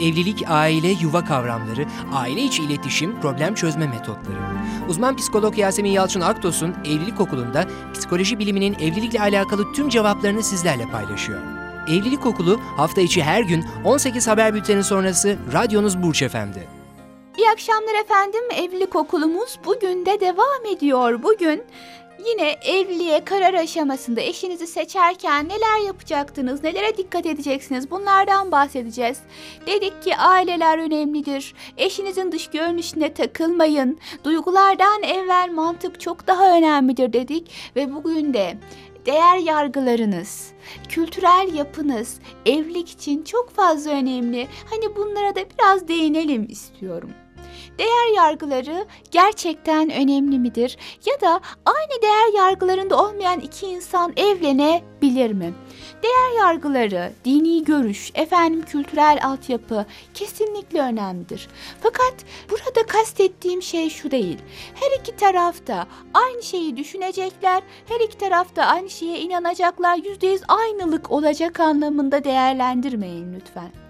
Evlilik, aile, yuva kavramları, aile içi iletişim, problem çözme metotları. Uzman psikolog Yasemin Yalçın Aktos'un Evlilik Okulu'nda psikoloji biliminin evlilikle alakalı tüm cevaplarını sizlerle paylaşıyor. Evlilik Okulu hafta içi her gün 18 haber bülteni sonrası radyonuz Burç Efendi. İyi akşamlar efendim. Evlilik okulumuz bugün de devam ediyor. Bugün yine evliliğe karar aşamasında eşinizi seçerken neler yapacaktınız, nelere dikkat edeceksiniz bunlardan bahsedeceğiz. Dedik ki aileler önemlidir. Eşinizin dış görünüşüne takılmayın. Duygulardan evvel mantık çok daha önemlidir dedik ve bugün de değer yargılarınız, kültürel yapınız evlilik için çok fazla önemli. Hani bunlara da biraz değinelim istiyorum. Değer yargıları gerçekten önemli midir? Ya da aynı değer yargılarında olmayan iki insan evlenebilir mi? Değer yargıları, dini görüş, efendim kültürel altyapı kesinlikle önemlidir. Fakat burada kastettiğim şey şu değil. Her iki tarafta aynı şeyi düşünecekler, her iki tarafta aynı şeye inanacaklar, yüzde yüz aynılık olacak anlamında değerlendirmeyin lütfen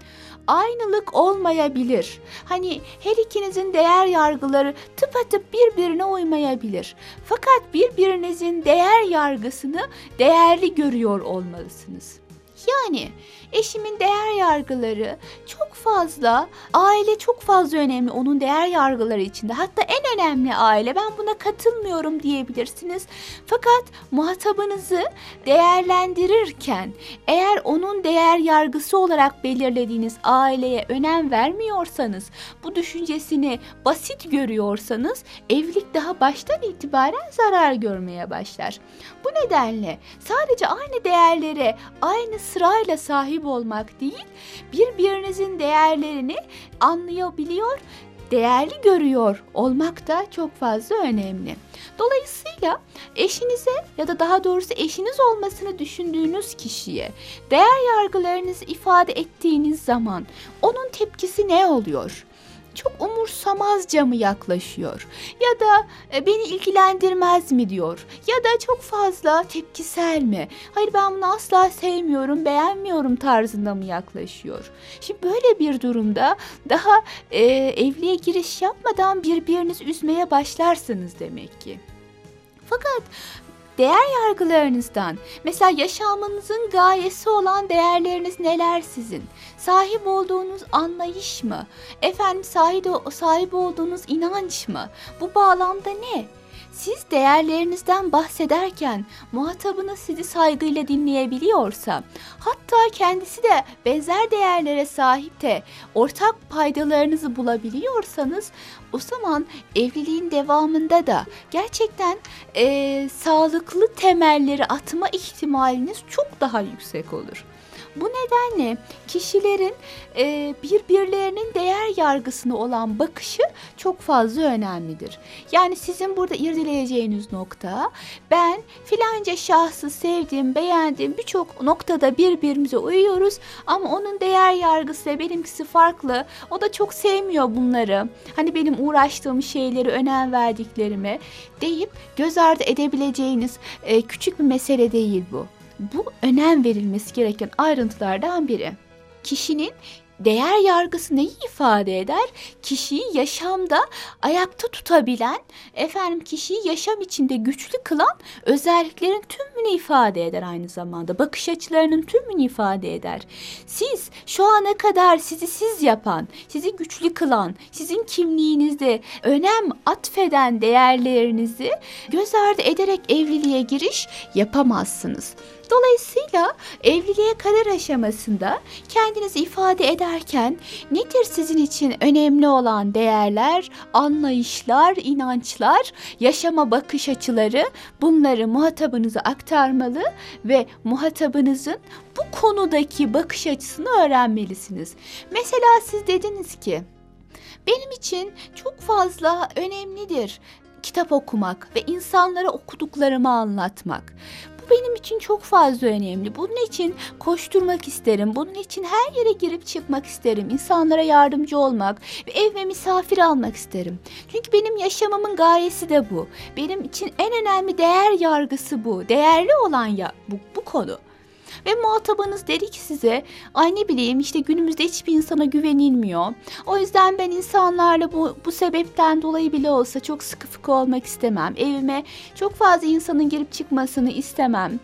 aynılık olmayabilir. Hani her ikinizin değer yargıları tıpatıp birbirine uymayabilir. Fakat birbirinizin değer yargısını değerli görüyor olmalısınız. Yani eşimin değer yargıları çok fazla, aile çok fazla önemli onun değer yargıları içinde. Hatta en önemli aile ben buna katılmıyorum diyebilirsiniz. Fakat muhatabınızı değerlendirirken eğer onun değer yargısı olarak belirlediğiniz aileye önem vermiyorsanız, bu düşüncesini basit görüyorsanız evlilik daha baştan itibaren zarar görmeye başlar. Bu nedenle sadece aynı değerlere aynı sırayla sahip olmak değil, birbirinizin değerlerini anlayabiliyor, değerli görüyor olmak da çok fazla önemli. Dolayısıyla eşinize ya da daha doğrusu eşiniz olmasını düşündüğünüz kişiye değer yargılarınızı ifade ettiğiniz zaman onun tepkisi ne oluyor? Çok umursamazca mı yaklaşıyor ya da e, beni ilgilendirmez mi diyor ya da çok fazla tepkisel mi? Hayır ben bunu asla sevmiyorum, beğenmiyorum tarzında mı yaklaşıyor? Şimdi böyle bir durumda daha e, evliliğe giriş yapmadan birbirinizi üzmeye başlarsınız demek ki. Fakat değer yargılarınızdan, mesela yaşamınızın gayesi olan değerleriniz neler sizin? Sahip olduğunuz anlayış mı? Efendim sahip, sahip olduğunuz inanç mı? Bu bağlamda ne? Siz değerlerinizden bahsederken muhatabınız sizi saygıyla dinleyebiliyorsa, hatta kendisi de benzer değerlere sahip de ortak paydalarınızı bulabiliyorsanız o zaman evliliğin devamında da gerçekten e, sağlıklı temelleri atma ihtimaliniz çok daha yüksek olur. Bu nedenle kişilerin e, birbirlerinin değer yargısına olan bakışı çok fazla önemlidir. Yani sizin burada irdeleyeceğiniz nokta ben filanca şahsı sevdim, beğendim birçok noktada birbirimize uyuyoruz ama onun değer yargısı ve benimkisi farklı. O da çok sevmiyor bunları. Hani benim uğraştığım şeyleri önem verdiklerimi deyip göz ardı edebileceğiniz e, küçük bir mesele değil bu. Bu önem verilmesi gereken ayrıntılardan biri. Kişinin değer yargısı neyi ifade eder? Kişiyi yaşamda ayakta tutabilen, efendim kişiyi yaşam içinde güçlü kılan özelliklerin tümünü ifade eder aynı zamanda. Bakış açılarının tümünü ifade eder. Siz şu ana kadar sizi siz yapan, sizi güçlü kılan, sizin kimliğinizde önem atfeden değerlerinizi göz ardı ederek evliliğe giriş yapamazsınız. Dolayısıyla evliliğe karar aşamasında kendinizi ifade ederken nedir sizin için önemli olan değerler, anlayışlar, inançlar, yaşama bakış açıları bunları muhatabınıza aktarmalı ve muhatabınızın bu konudaki bakış açısını öğrenmelisiniz. Mesela siz dediniz ki benim için çok fazla önemlidir kitap okumak ve insanlara okuduklarımı anlatmak benim için çok fazla önemli. Bunun için koşturmak isterim. Bunun için her yere girip çıkmak isterim. İnsanlara yardımcı olmak ve evime misafir almak isterim. Çünkü benim yaşamamın gayesi de bu. Benim için en önemli değer yargısı bu. Değerli olan ya bu, bu konu. Ve muhatabınız dedi ki size ay ne bileyim işte günümüzde hiçbir insana güvenilmiyor. O yüzden ben insanlarla bu, bu sebepten dolayı bile olsa çok sıkı fıkı olmak istemem. Evime çok fazla insanın girip çıkmasını istemem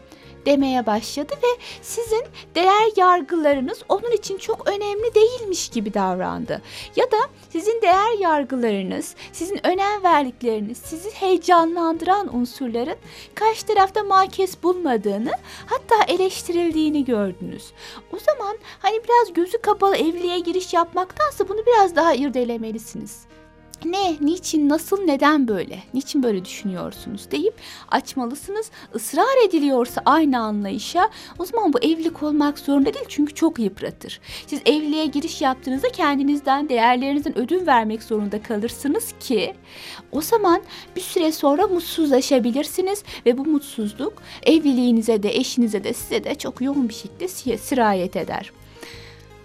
demeye başladı ve sizin değer yargılarınız onun için çok önemli değilmiş gibi davrandı. Ya da sizin değer yargılarınız, sizin önem verdikleriniz, sizi heyecanlandıran unsurların karşı tarafta makes bulmadığını, hatta eleştirildiğini gördünüz. O zaman hani biraz gözü kapalı evliliğe giriş yapmaktansa bunu biraz daha irdelemelisiniz ne, niçin, nasıl, neden böyle, niçin böyle düşünüyorsunuz deyip açmalısınız. Israr ediliyorsa aynı anlayışa o zaman bu evlilik olmak zorunda değil çünkü çok yıpratır. Siz evliliğe giriş yaptığınızda kendinizden, değerlerinizden ödün vermek zorunda kalırsınız ki o zaman bir süre sonra mutsuzlaşabilirsiniz ve bu mutsuzluk evliliğinize de, eşinize de, size de çok yoğun bir şekilde sirayet eder.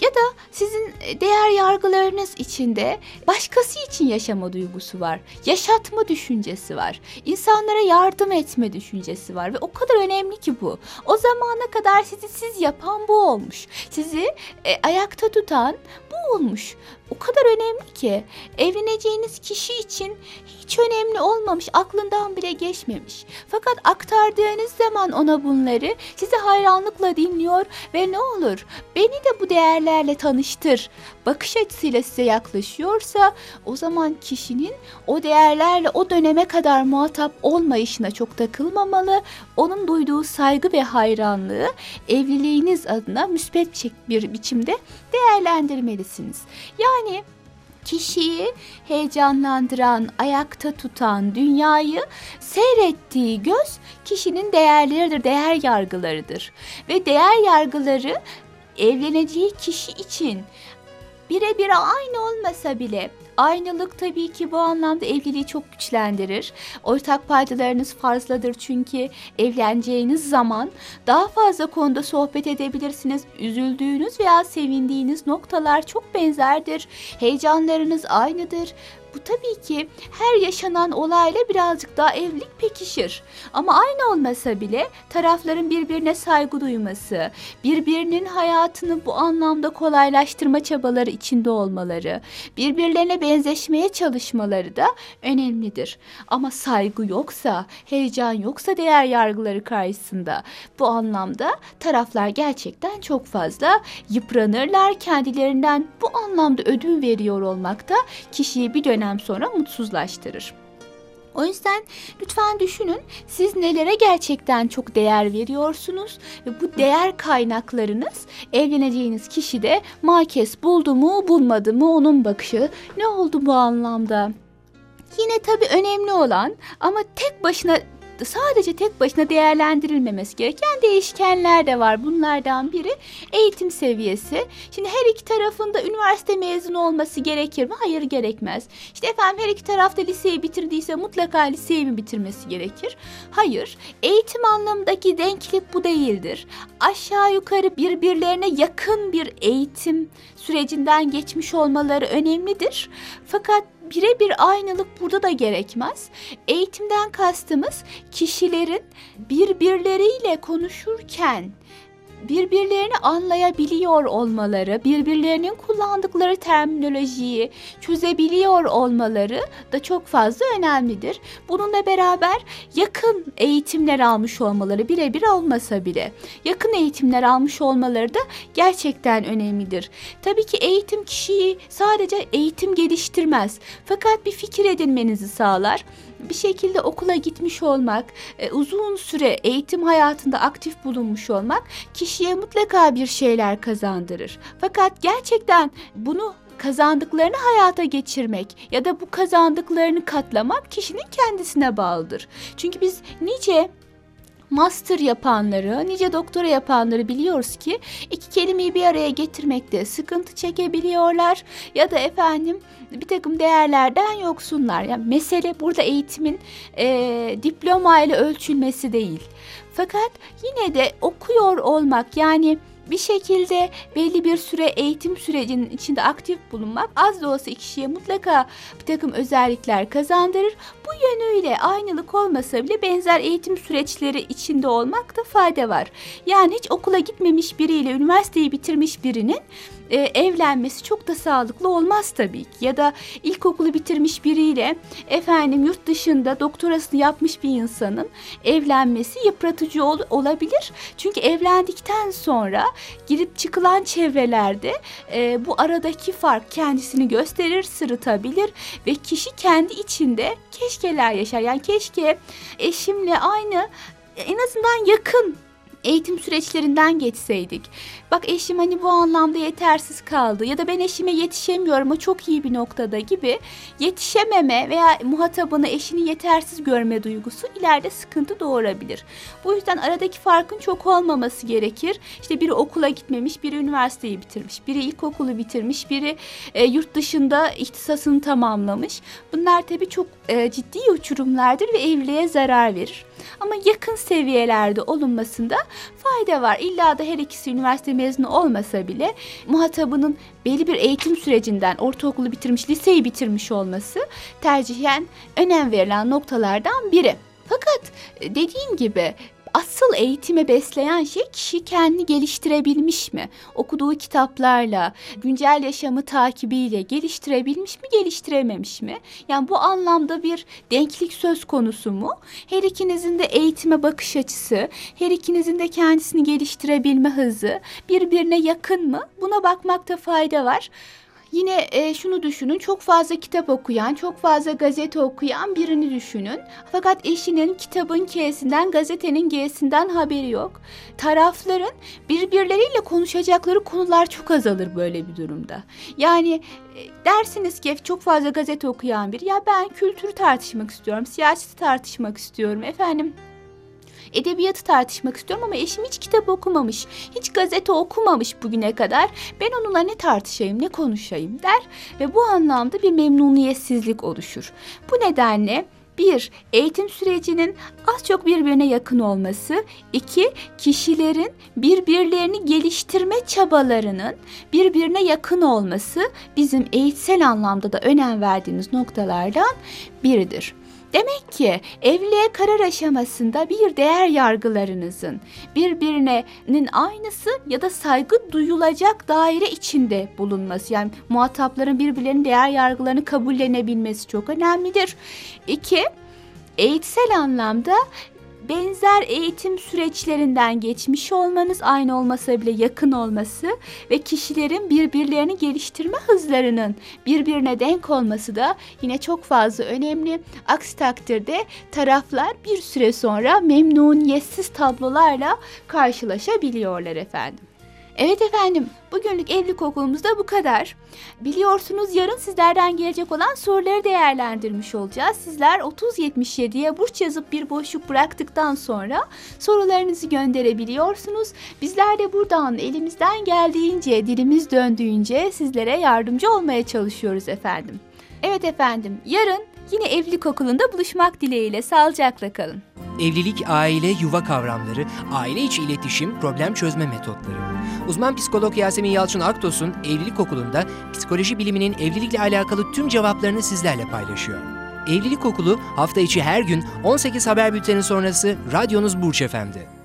Ya da sizin e, değer yargılarınız içinde başkası için yaşama duygusu var. Yaşatma düşüncesi var. İnsanlara yardım etme düşüncesi var ve o kadar önemli ki bu. O zamana kadar sizi siz yapan bu olmuş. Sizi e, ayakta tutan bu olmuş. O kadar önemli ki evleneceğiniz kişi için hiç önemli olmamış, aklından bile geçmemiş. Fakat aktardığınız zaman ona bunları sizi hayranlıkla dinliyor ve ne olur beni de bu değerlerle tanıştır bakış açısıyla size yaklaşıyorsa o zaman kişinin o değerlerle o döneme kadar muhatap olmayışına çok takılmamalı. Onun duyduğu saygı ve hayranlığı evliliğiniz adına müspet bir biçimde değerlendirmelisiniz. Yani kişiyi heyecanlandıran, ayakta tutan, dünyayı seyrettiği göz kişinin değerleridir, değer yargılarıdır. Ve değer yargıları evleneceği kişi için birebir aynı olmasa bile Aynılık tabii ki bu anlamda evliliği çok güçlendirir. Ortak paydalarınız fazladır çünkü evleneceğiniz zaman daha fazla konuda sohbet edebilirsiniz. Üzüldüğünüz veya sevindiğiniz noktalar çok benzerdir. Heyecanlarınız aynıdır. Bu tabii ki her yaşanan olayla birazcık daha evlilik pekişir. Ama aynı olmasa bile tarafların birbirine saygı duyması, birbirinin hayatını bu anlamda kolaylaştırma çabaları içinde olmaları, birbirlerine benzeşmeye çalışmaları da önemlidir. Ama saygı yoksa, heyecan yoksa değer yargıları karşısında bu anlamda taraflar gerçekten çok fazla yıpranırlar. Kendilerinden bu anlamda ödün veriyor olmak da kişiyi bir dönem dönem sonra mutsuzlaştırır. O yüzden lütfen düşünün siz nelere gerçekten çok değer veriyorsunuz ve bu değer kaynaklarınız evleneceğiniz kişide makes buldu mu bulmadı mı onun bakışı ne oldu bu anlamda? Yine tabii önemli olan ama tek başına sadece tek başına değerlendirilmemesi gereken değişkenler de var. Bunlardan biri eğitim seviyesi. Şimdi her iki tarafında üniversite mezunu olması gerekir mi? Hayır gerekmez. İşte efendim her iki tarafta liseyi bitirdiyse mutlaka liseyi mi bitirmesi gerekir? Hayır. Eğitim anlamındaki denklik bu değildir. Aşağı yukarı birbirlerine yakın bir eğitim sürecinden geçmiş olmaları önemlidir. Fakat birebir aynılık burada da gerekmez. Eğitimden kastımız kişilerin birbirleriyle konuşurken birbirlerini anlayabiliyor olmaları, birbirlerinin kullandıkları terminolojiyi çözebiliyor olmaları da çok fazla önemlidir. Bununla beraber yakın eğitimler almış olmaları birebir olmasa bile yakın eğitimler almış olmaları da gerçekten önemlidir. Tabii ki eğitim kişiyi sadece eğitim geliştirmez fakat bir fikir edinmenizi sağlar bir şekilde okula gitmiş olmak, e, uzun süre eğitim hayatında aktif bulunmuş olmak kişiye mutlaka bir şeyler kazandırır. Fakat gerçekten bunu kazandıklarını hayata geçirmek ya da bu kazandıklarını katlamak kişinin kendisine bağlıdır. Çünkü biz nice master yapanları, nice doktora yapanları biliyoruz ki iki kelimeyi bir araya getirmekte sıkıntı çekebiliyorlar ya da efendim bir takım değerlerden yoksunlar. Yani mesele burada eğitimin e, diploma ile ölçülmesi değil. Fakat yine de okuyor olmak yani bir şekilde belli bir süre eğitim sürecinin içinde aktif bulunmak az da olsa kişiye mutlaka bir takım özellikler kazandırır. Bu yönüyle aynılık olmasa bile benzer eğitim süreçleri içinde olmakta fayda var. Yani hiç okula gitmemiş biriyle üniversiteyi bitirmiş birinin e, evlenmesi çok da sağlıklı olmaz tabii ki. Ya da ilkokulu bitirmiş biriyle efendim yurt dışında doktorasını yapmış bir insanın evlenmesi yıpratıcı ol- olabilir. Çünkü evlendikten sonra girip çıkılan çevrelerde e, bu aradaki fark kendisini gösterir, sırıtabilir ve kişi kendi içinde keşkeler yaşar. Yani keşke eşimle aynı en azından yakın eğitim süreçlerinden geçseydik. Bak eşim hani bu anlamda yetersiz kaldı ya da ben eşime yetişemiyorum o çok iyi bir noktada gibi yetişememe veya muhatabını eşini yetersiz görme duygusu ileride sıkıntı doğurabilir. Bu yüzden aradaki farkın çok olmaması gerekir. İşte biri okula gitmemiş, biri üniversiteyi bitirmiş, biri ilkokulu bitirmiş, biri e, yurt dışında ihtisasını tamamlamış. Bunlar tabii çok e, ciddi uçurumlardır ve evliliğe zarar verir. Ama yakın seviyelerde olunmasında fayda var. İlla da her ikisi üniversite mezunu olmasa bile muhatabının belli bir eğitim sürecinden ortaokulu bitirmiş, liseyi bitirmiş olması tercihen önem verilen noktalardan biri. Fakat e, dediğim gibi asıl eğitime besleyen şey kişi kendini geliştirebilmiş mi? Okuduğu kitaplarla, güncel yaşamı takibiyle geliştirebilmiş mi, geliştirememiş mi? Yani bu anlamda bir denklik söz konusu mu? Her ikinizin de eğitime bakış açısı, her ikinizin de kendisini geliştirebilme hızı birbirine yakın mı? Buna bakmakta fayda var. Yine e, şunu düşünün çok fazla kitap okuyan, çok fazla gazete okuyan birini düşünün. Fakat eşinin kitabın K'sinden, gazetenin G'sinden haberi yok. Tarafların birbirleriyle konuşacakları konular çok azalır böyle bir durumda. Yani e, dersiniz ki çok fazla gazete okuyan biri ya ben kültürü tartışmak istiyorum, siyaseti tartışmak istiyorum efendim edebiyatı tartışmak istiyorum ama eşim hiç kitap okumamış, hiç gazete okumamış bugüne kadar. Ben onunla ne tartışayım, ne konuşayım der ve bu anlamda bir memnuniyetsizlik oluşur. Bu nedenle bir, eğitim sürecinin az çok birbirine yakın olması. iki kişilerin birbirlerini geliştirme çabalarının birbirine yakın olması bizim eğitsel anlamda da önem verdiğimiz noktalardan biridir. Demek ki evliliğe karar aşamasında bir değer yargılarınızın birbirinin aynısı ya da saygı duyulacak daire içinde bulunması. Yani muhatapların birbirlerinin değer yargılarını kabullenebilmesi çok önemlidir. İki, eğitsel anlamda benzer eğitim süreçlerinden geçmiş olmanız, aynı olmasa bile yakın olması ve kişilerin birbirlerini geliştirme hızlarının birbirine denk olması da yine çok fazla önemli. Aksi takdirde taraflar bir süre sonra memnuniyetsiz tablolarla karşılaşabiliyorlar efendim. Evet efendim, bugünlük evlilik okulumuzda bu kadar. Biliyorsunuz yarın sizlerden gelecek olan soruları değerlendirmiş olacağız. Sizler 3077'ye burç yazıp bir boşluk bıraktıktan sonra sorularınızı gönderebiliyorsunuz. Bizler de buradan elimizden geldiğince, dilimiz döndüğünce sizlere yardımcı olmaya çalışıyoruz efendim. Evet efendim, yarın yine evlilik okulunda buluşmak dileğiyle sağlıcakla kalın. Evlilik, aile, yuva kavramları, aile içi iletişim, problem çözme metotları. Uzman psikolog Yasemin Yalçın Aktos'un Evlilik Okulu'nda psikoloji biliminin evlilikle alakalı tüm cevaplarını sizlerle paylaşıyor. Evlilik Okulu hafta içi her gün 18 haber bülteni sonrası radyonuz Burç Efendi.